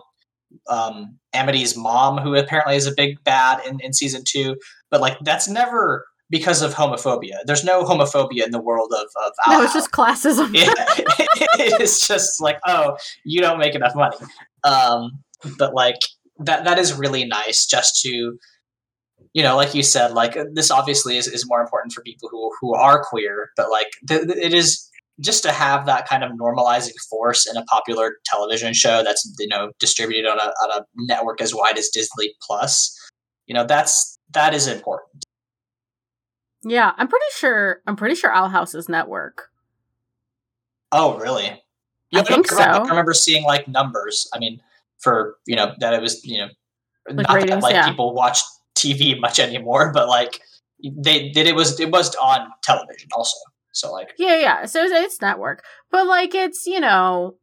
um Amity's mom, who apparently is a big bad in in season two. But like that's never because of homophobia. There's no homophobia in the world of of no, Owl it's just classism. yeah, it's just like, oh, you don't make enough money. Um, but like that that is really nice just to you know, like you said, like uh, this obviously is, is more important for people who who are queer, but like th- it is just to have that kind of normalizing force in a popular television show that's you know distributed on a on a network as wide as Disney Plus, you know that's that is important. Yeah, I'm pretty sure. I'm pretty sure Owl House's network. Oh, really? I think so. I remember seeing like numbers. I mean, for you know that it was you know Like not ratings, that like yeah. people watch TV much anymore, but like they did. It was it was on television also. So like Yeah, yeah. So it's, it's network, but like it's you know,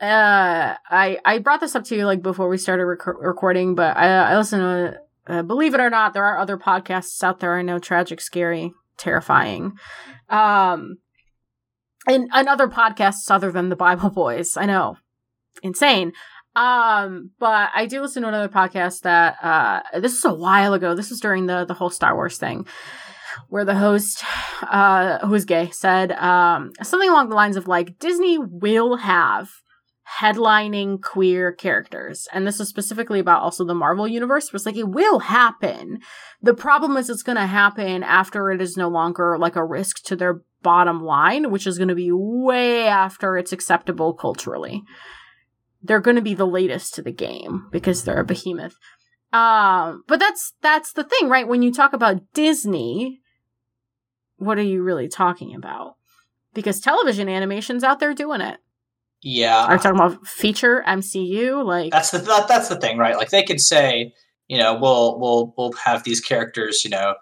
uh, I I brought this up to you like before we started rec- recording, but I I listen to. Uh, believe it or not, there are other podcasts out there. I know, tragic, scary, terrifying, um, and and other podcasts other than the Bible Boys. I know, insane. Um, but I do listen to another podcast that uh this is a while ago. This was during the the whole Star Wars thing where the host uh who is gay said um something along the lines of like Disney will have headlining queer characters. And this is specifically about also the Marvel universe was like it will happen. The problem is it's going to happen after it is no longer like a risk to their bottom line which is going to be way after it's acceptable culturally they're going to be the latest to the game because they're a behemoth. Um but that's that's the thing right? When you talk about disney what are you really talking about? Because television animation's out there doing it. Yeah, are you talking about feature mcu like that's the that, that's the thing, right? Like they could say, you know, we'll we'll we'll have these characters, you know,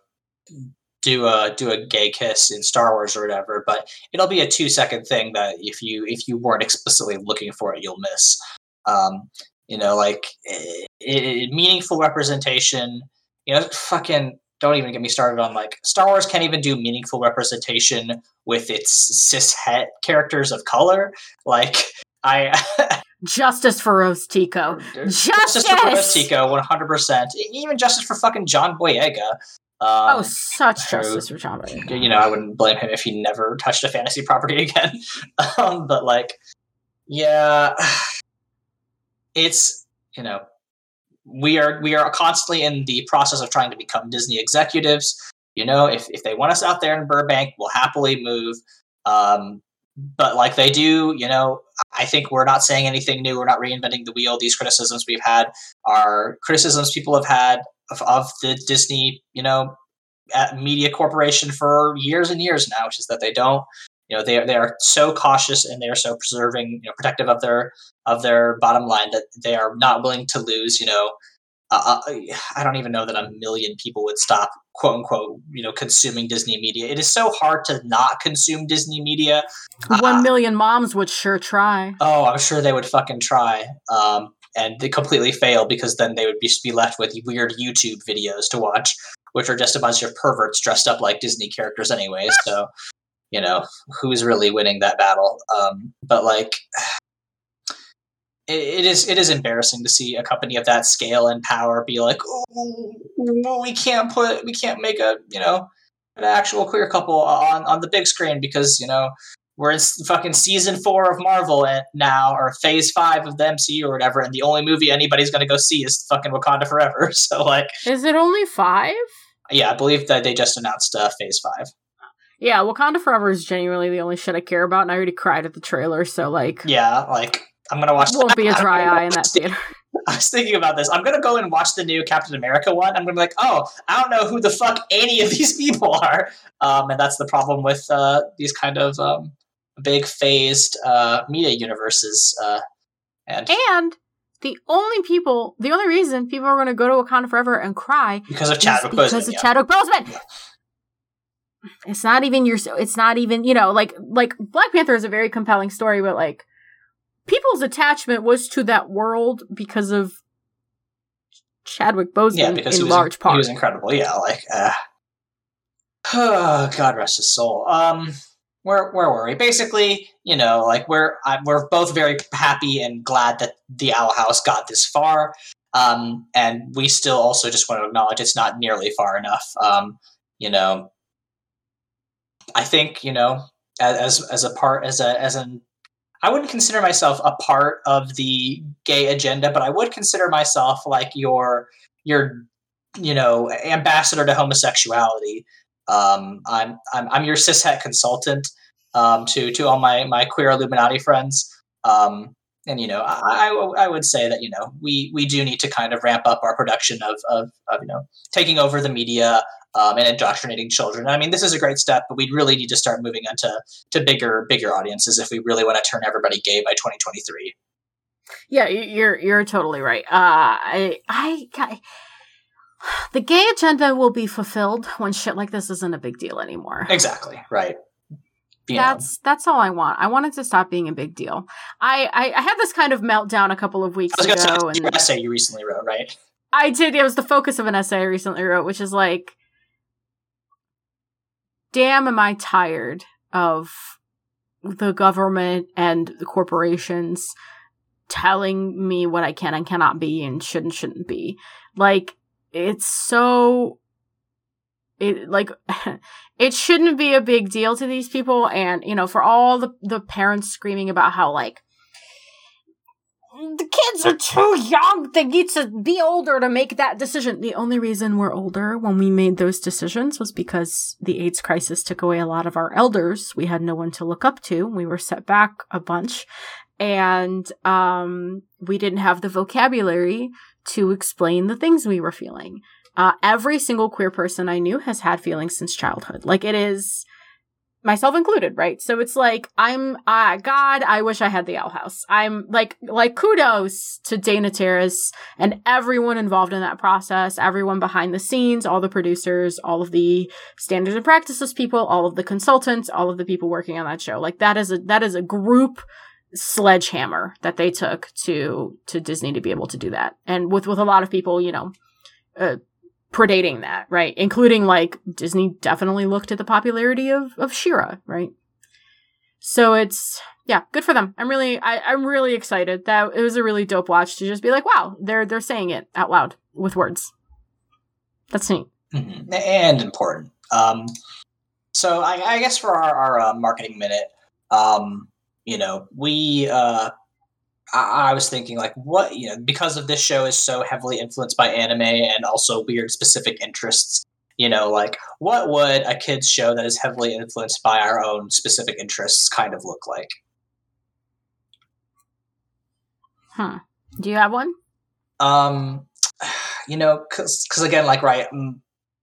do a do a gay kiss in Star Wars or whatever, but it'll be a two second thing that if you if you weren't explicitly looking for it, you'll miss. Um, you know, like i i meaningful representation. You know, fucking don't even get me started on like Star Wars can't even do meaningful representation with its cis het characters of color. Like I justice for rose tico Justice for Justice! Tico, one hundred percent. Even justice for fucking John Boyega. Um, oh such who- justice for john Boyega. you know, I wouldn't blame him if he never touched a fantasy property again. um, but like, yeah, it's you know, we are we are constantly in the process of trying to become Disney executives. You know, if if they want us out there in Burbank, we'll happily move. Um, but like they do, you know, I think we're not saying anything new. We're not reinventing the wheel. These criticisms we've had are criticisms people have had of, of the Disney, you know, media corporation for years and years now, which is that they don't, you know, they are, they are so cautious and they are so preserving, you know, protective of their of their bottom line that they are not willing to lose, you know. Uh, uh, I don't even know that a million people would stop, quote unquote, you know, consuming Disney media. It is so hard to not consume Disney media. one million moms would sure try Oh, I'm sure they would fucking try. Um, and they completely fail because then they would just be left with weird YouTube videos to watch, which are just a bunch of perverts dressed up like Disney characters, anyways. So, you know, who's really winning that battle? Um, but like, it, it is it is embarrassing to see a company of that scale and power be like, oh, we can't put we can't make a you know an actual queer couple on on the big screen because you know we're in fucking season four of Marvel now, or phase five of the MCU or whatever, and the only movie anybody's gonna go see is fucking Wakanda Forever. So like, is it only five yeah, I believe that they just announced uh, phase five. yeah wakanda forever is genuinely the only shit i care about and i already cried at the trailer so like Yeah, like I'm gonna watch. won't be a dry eye in that theater I was thinking about this. I'm gonna go and watch the new Captain America one. I'm gonna be like, oh, I don't know who the fuck any of these people are. Um, and that's the problem with uh, these kind of um, big phased uh, media universes. Uh, and and the only people the only reason people are going to go to wakanda forever and cry because of Chadwick because Boseman, of yeah. Chadwick Boseman. It's not even your. It's not even you know like like Black Panther is a very compelling story, but like people's attachment was to that world because of Chadwick Boseman yeah, because in he was, large part. he was incredible. Yeah, like, uh, God rest his soul. Um, where where were we? Basically, you know, like we're I, we're both very happy and glad that the Owl House got this far. Um, and we still also just want to acknowledge it's not nearly far enough. Um, you know, I think you know as as a part as a as an I wouldn't consider myself a part of the gay agenda, but I would consider myself like your your you know ambassador to homosexuality. Um, I'm I'm I'm your cishet consultant, um, to to all my my queer Illuminati friends. Um, and you know, I, I, would say that you know we we do need to kind of ramp up our production of of, of you know taking over the media um, and indoctrinating children. I mean, this is a great step, but we really need to start moving into to bigger bigger audiences if we really want to turn everybody gay by 2023. Yeah, you're you're totally right. Uh, I I. I the gay agenda will be fulfilled when shit like this isn't a big deal anymore. Exactly. Right you that's know. that's all I want. I wanted to stop being a big deal. I I, I had this kind of meltdown a couple of weeks ago. Say, and your essay you recently wrote, right? I did. It was the focus of an essay I recently wrote, which is like, damn, am I tired of the government and the corporations telling me what I can and cannot be and should and shouldn't be. Like, it's so it like it shouldn't be a big deal to these people. And you know for all the the parents screaming about how like the kids are too young they need to be older to make that decision. The only reason we're older when we made those decisions was because the aids crisis took away a lot of our elders. We had no one to look up to. We were set back a bunch. And um we didn't have the vocabulary to explain the things we were feeling uh, every single queer person I knew has had feelings since childhood. Like it is myself included, right? So it's like I'm uh God, I wish I had the Owl House. I'm like like kudos to Dana Terrace and everyone involved in that process, everyone behind the scenes, all the producers, all of the standards and practices people, all of the consultants, all of the people working on that show. Like that is a that is a group sledgehammer that they took to to Disney to be able to do that. And with with a lot of people, you know, uh, predating that, right? Including like Disney definitely looked at the popularity of of She-Ra, right? So it's yeah, good for them. I'm really I, I'm really excited. That it was a really dope watch to just be like, wow, they're they're saying it out loud with words. That's neat. Mm-hmm. And important. Um so I, I guess for our, our uh, marketing minute, um, you know, we uh I, I was thinking like what you know because of this show is so heavily influenced by anime and also weird specific interests you know like what would a kids show that is heavily influenced by our own specific interests kind of look like? Huh. Do you have one? Um you know because because again like right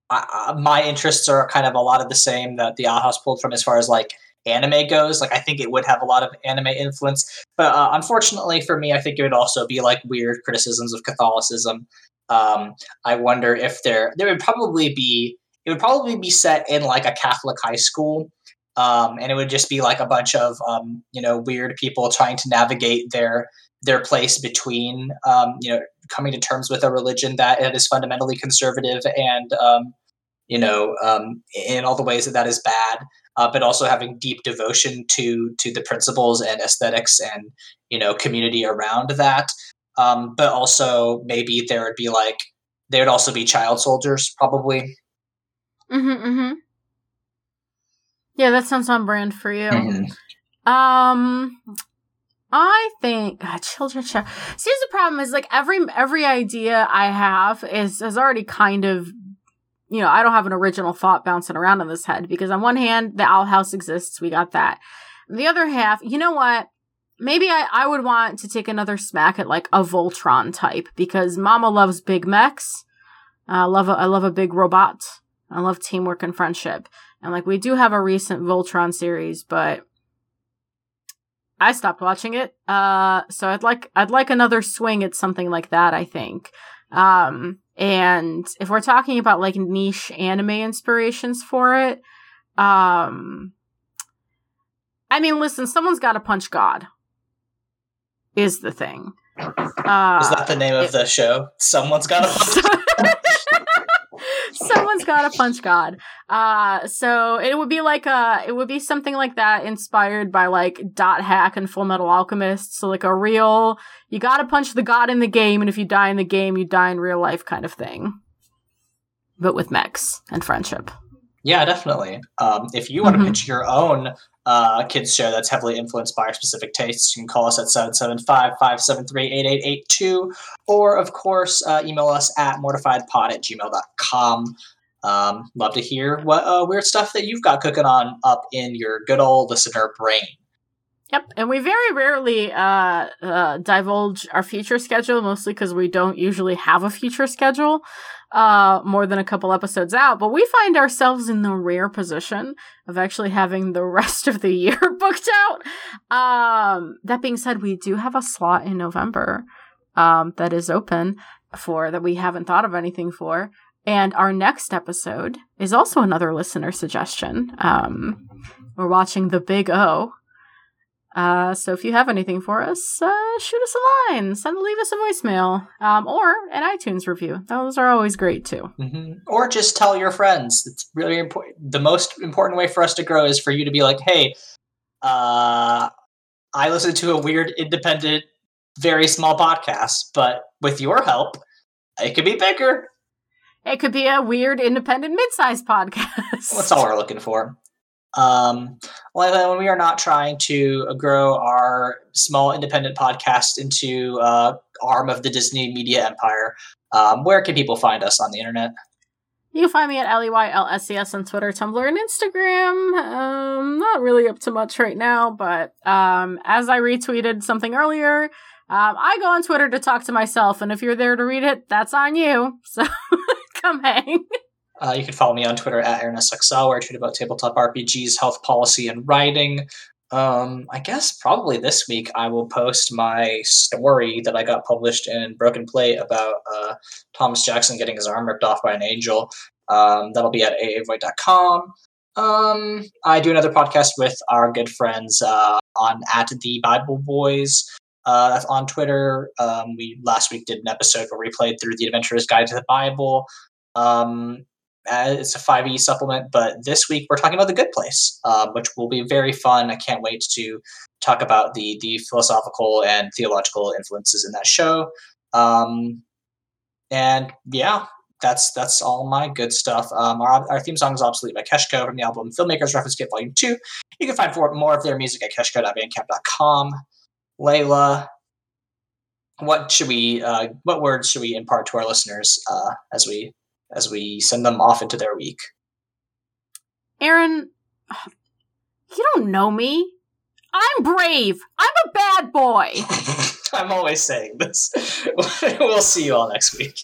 I, I, my interests are kind of a lot of the same that the House pulled from as far as like anime goes. Like I think it would have a lot of anime influence, but uh, unfortunately for me, I think it would also be like weird criticisms of Catholicism. Um, I wonder if there there would probably be it would probably be set in like a Catholic high school. Um, and it would just be like a bunch of um, you know weird people trying to navigate their their place between um, you know coming to terms with a religion that is fundamentally conservative and um, you know um, in all the ways that that is bad uh, but also having deep devotion to to the principles and aesthetics and you know community around that. Um, but also maybe there would be like there would also be child soldiers probably. Mm-hmm. mm-hmm. Yeah, that sounds on brand for you. Mm-hmm. Um, I think God, children show. See, the problem is like every every idea I have is has already kind of you know, I don't have an original thought bouncing around in this head because on one hand, the owl house exists. We got that. The other half, you know what? Maybe I, I would want to take another smack at like a Voltron type because Mama loves big mechs. I love a, I love a big robot. I love teamwork and friendship. And like we do have a recent Voltron series, but I stopped watching it. Uh, so I'd like I'd like another swing at something like that. I think. Um, and if we're talking about like niche anime inspirations for it, um, I mean, listen, someone's got to punch God. Is the thing. Uh, is that the name of the show? Someone's got to punch. Someone's got to punch God. Uh, so it would be like a, it would be something like that inspired by like Dot Hack and Fullmetal Alchemist. So like a real, you got to punch the God in the game, and if you die in the game, you die in real life kind of thing. But with mechs and friendship. Yeah, definitely. Um, if you want to mm-hmm. pitch your own uh, kids show that's heavily influenced by our specific tastes, you can call us at 775-573-8882, or of course, uh, email us at mortifiedpod at gmail.com. Um, love to hear what uh, weird stuff that you've got cooking on up in your good old listener brain. Yep, and we very rarely uh, uh, divulge our future schedule, mostly because we don't usually have a future schedule uh, more than a couple episodes out. But we find ourselves in the rare position of actually having the rest of the year booked out. Um, that being said, we do have a slot in November um, that is open for that we haven't thought of anything for. And our next episode is also another listener suggestion. Um, we're watching The Big O uh, so if you have anything for us, uh, shoot us a line, send leave us a voicemail, um, or an iTunes review. Those are always great too. Mm-hmm. Or just tell your friends. It's really important. The most important way for us to grow is for you to be like, "Hey, uh, I listen to a weird, independent, very small podcast, but with your help, it could be bigger." It could be a weird, independent, mid-sized podcast. That's all we're looking for. Um, when we are not trying to grow our small independent podcast into uh, arm of the Disney media empire, um, where can people find us on the internet? You can find me at L-E-Y-L-S-E-S on Twitter, Tumblr, and Instagram. Um, not really up to much right now, but um, as I retweeted something earlier, um, I go on Twitter to talk to myself, and if you're there to read it, that's on you. So come hang. Uh, you can follow me on Twitter at AaronSXL, where I tweet about tabletop RPGs, health policy, and writing. Um, I guess probably this week I will post my story that I got published in Broken Plate about uh, Thomas Jackson getting his arm ripped off by an angel. Um, that'll be at aavoid.com. Um, I do another podcast with our good friends uh, on at the Bible Boys. Uh, on Twitter. Um, we last week did an episode where we played through the Adventurer's Guide to the Bible. Um, it's a 5e supplement, but this week we're talking about The Good Place, uh, which will be very fun. I can't wait to talk about the the philosophical and theological influences in that show. Um, and yeah, that's that's all my good stuff. Um, our, our theme song is Obsolete by Keshko from the album Filmmakers Reference Kit Volume 2. You can find more of their music at keshko.bandcamp.com. Layla, what should we, uh, what words should we impart to our listeners uh, as we as we send them off into their week. Aaron, you don't know me. I'm brave. I'm a bad boy. I'm always saying this. we'll see you all next week.